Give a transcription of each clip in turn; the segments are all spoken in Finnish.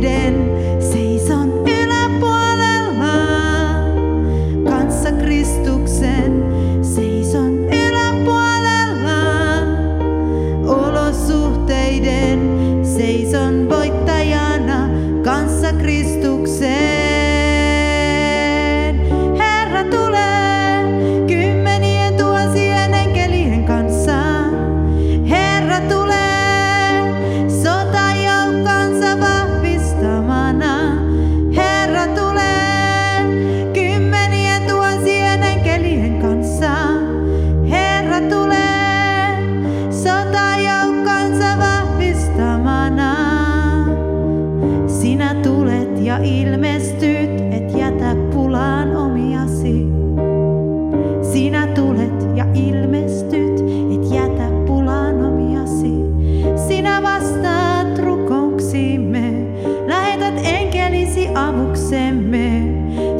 näiden seison yläpuolella. Kanssa Kristuksen seison yläpuolella. Olosuhteiden seison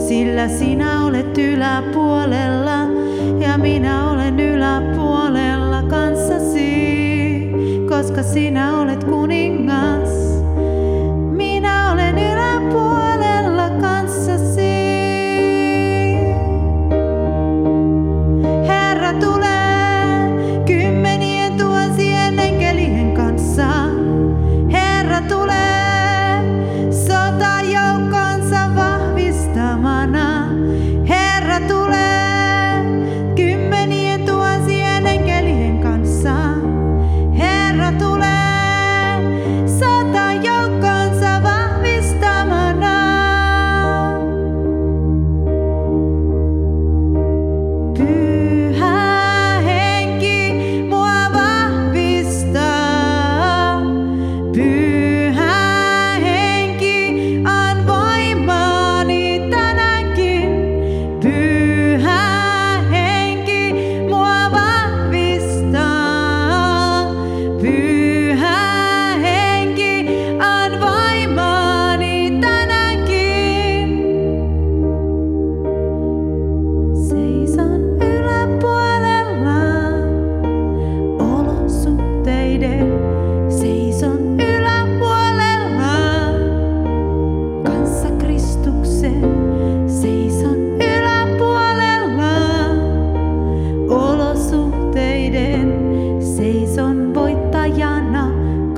sillä sinä olet yläpuolella ja minä olen yläpuolella kanssasi, koska sinä olet kuningas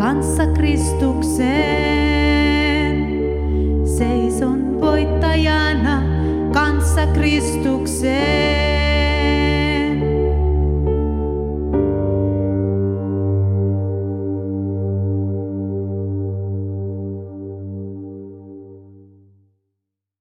kanssa Kristukseen. Seison voittajana kanssa Kristukseen.